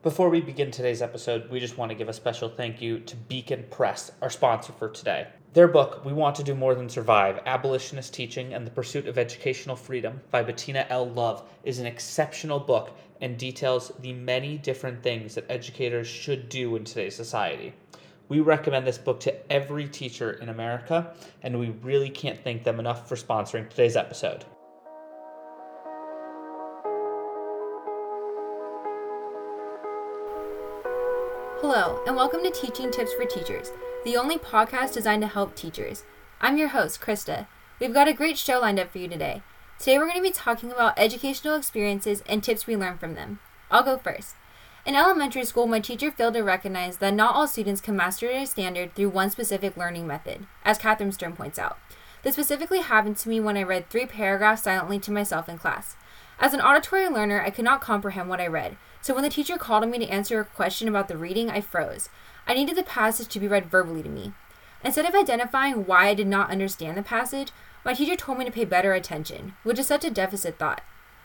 Before we begin today's episode, we just want to give a special thank you to Beacon Press, our sponsor for today. Their book, We Want to Do More Than Survive Abolitionist Teaching and the Pursuit of Educational Freedom by Bettina L. Love, is an exceptional book and details the many different things that educators should do in today's society. We recommend this book to every teacher in America, and we really can't thank them enough for sponsoring today's episode. Hello, and welcome to Teaching Tips for Teachers, the only podcast designed to help teachers. I'm your host, Krista. We've got a great show lined up for you today. Today, we're going to be talking about educational experiences and tips we learned from them. I'll go first. In elementary school, my teacher failed to recognize that not all students can master a standard through one specific learning method, as Catherine Stern points out. This specifically happened to me when I read three paragraphs silently to myself in class. As an auditory learner, I could not comprehend what I read, so when the teacher called on me to answer a question about the reading, I froze. I needed the passage to be read verbally to me. Instead of identifying why I did not understand the passage, my teacher told me to pay better attention, which is such a deficit thought.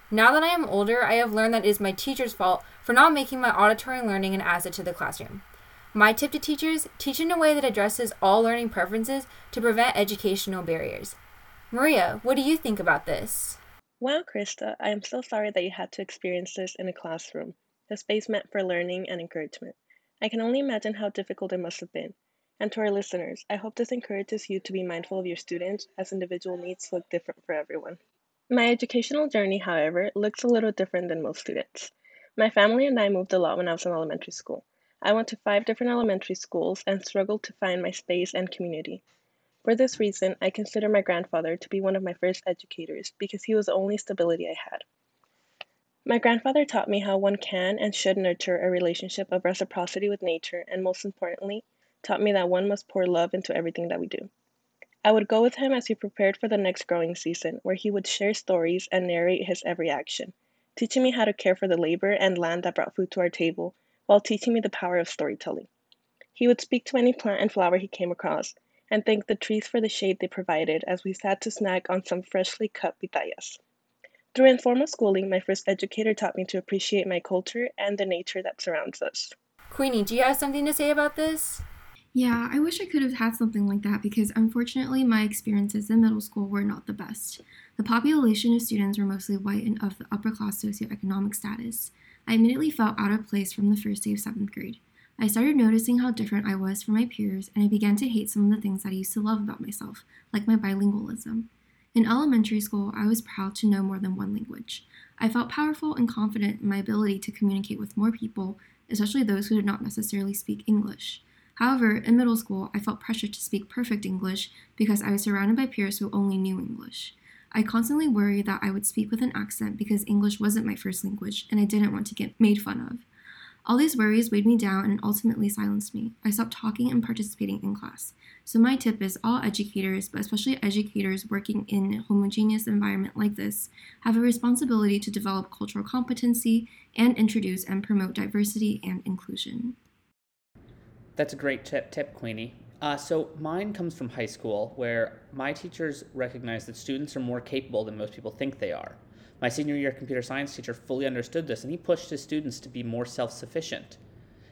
Now that I am older, I have learned that it is my teacher's fault for not making my auditory learning an asset to the classroom. My tip to teachers teach in a way that addresses all learning preferences to prevent educational barriers. Maria, what do you think about this? Well, Krista, I am so sorry that you had to experience this in a classroom the space meant for learning and encouragement. I can only imagine how difficult it must have been. And to our listeners, I hope this encourages you to be mindful of your students as individual needs look different for everyone. My educational journey, however, looks a little different than most students. My family and I moved a lot when I was in elementary school. I went to five different elementary schools and struggled to find my space and community. For this reason, I consider my grandfather to be one of my first educators because he was the only stability I had. My grandfather taught me how one can and should nurture a relationship of reciprocity with nature, and most importantly, taught me that one must pour love into everything that we do. I would go with him as he prepared for the next growing season, where he would share stories and narrate his every action, teaching me how to care for the labor and land that brought food to our table, while teaching me the power of storytelling. He would speak to any plant and flower he came across, and thank the trees for the shade they provided as we sat to snack on some freshly cut pitayas. Through informal schooling, my first educator taught me to appreciate my culture and the nature that surrounds us. Queenie, do you have something to say about this? Yeah, I wish I could have had something like that because unfortunately my experiences in middle school were not the best. The population of students were mostly white and of the upper class socioeconomic status. I immediately felt out of place from the first day of seventh grade. I started noticing how different I was from my peers, and I began to hate some of the things that I used to love about myself, like my bilingualism. In elementary school, I was proud to know more than one language. I felt powerful and confident in my ability to communicate with more people, especially those who did not necessarily speak English. However, in middle school, I felt pressure to speak perfect English because I was surrounded by peers who only knew English. I constantly worried that I would speak with an accent because English wasn't my first language and I didn't want to get made fun of. All these worries weighed me down and ultimately silenced me. I stopped talking and participating in class. So, my tip is all educators, but especially educators working in a homogeneous environment like this, have a responsibility to develop cultural competency and introduce and promote diversity and inclusion. That's a great tip, tip Queenie. Uh, so mine comes from high school, where my teachers recognize that students are more capable than most people think they are. My senior year computer science teacher fully understood this and he pushed his students to be more self sufficient.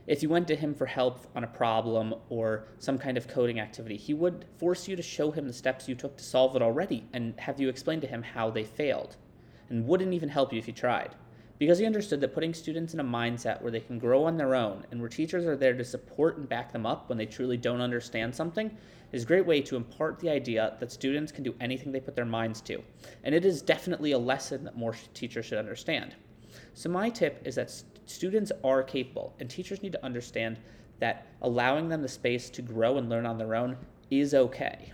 If you went to him for help on a problem or some kind of coding activity, he would force you to show him the steps you took to solve it already and have you explain to him how they failed, and wouldn't even help you if you tried. Because he understood that putting students in a mindset where they can grow on their own and where teachers are there to support and back them up when they truly don't understand something is a great way to impart the idea that students can do anything they put their minds to. And it is definitely a lesson that more teachers should understand. So, my tip is that st- students are capable, and teachers need to understand that allowing them the space to grow and learn on their own is okay.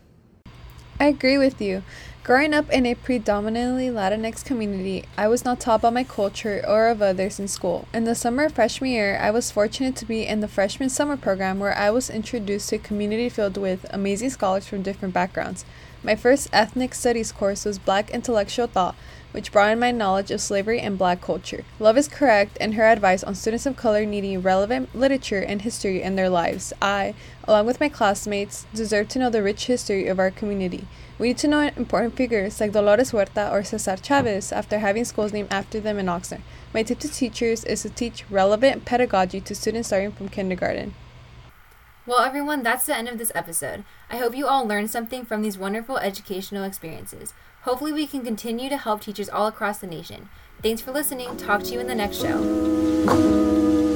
I agree with you. Growing up in a predominantly Latinx community, I was not taught about my culture or of others in school. In the summer of freshman year, I was fortunate to be in the freshman summer program where I was introduced to a community filled with amazing scholars from different backgrounds. My first ethnic studies course was Black Intellectual Thought, which broadened my knowledge of slavery and black culture. Love is correct in her advice on students of color needing relevant literature and history in their lives. I, along with my classmates, deserve to know the rich history of our community. We need to know important figures like Dolores Huerta or Cesar Chavez after having schools named after them in Oxnard. My tip to teachers is to teach relevant pedagogy to students starting from kindergarten. Well, everyone, that's the end of this episode. I hope you all learned something from these wonderful educational experiences. Hopefully, we can continue to help teachers all across the nation. Thanks for listening. Talk to you in the next show.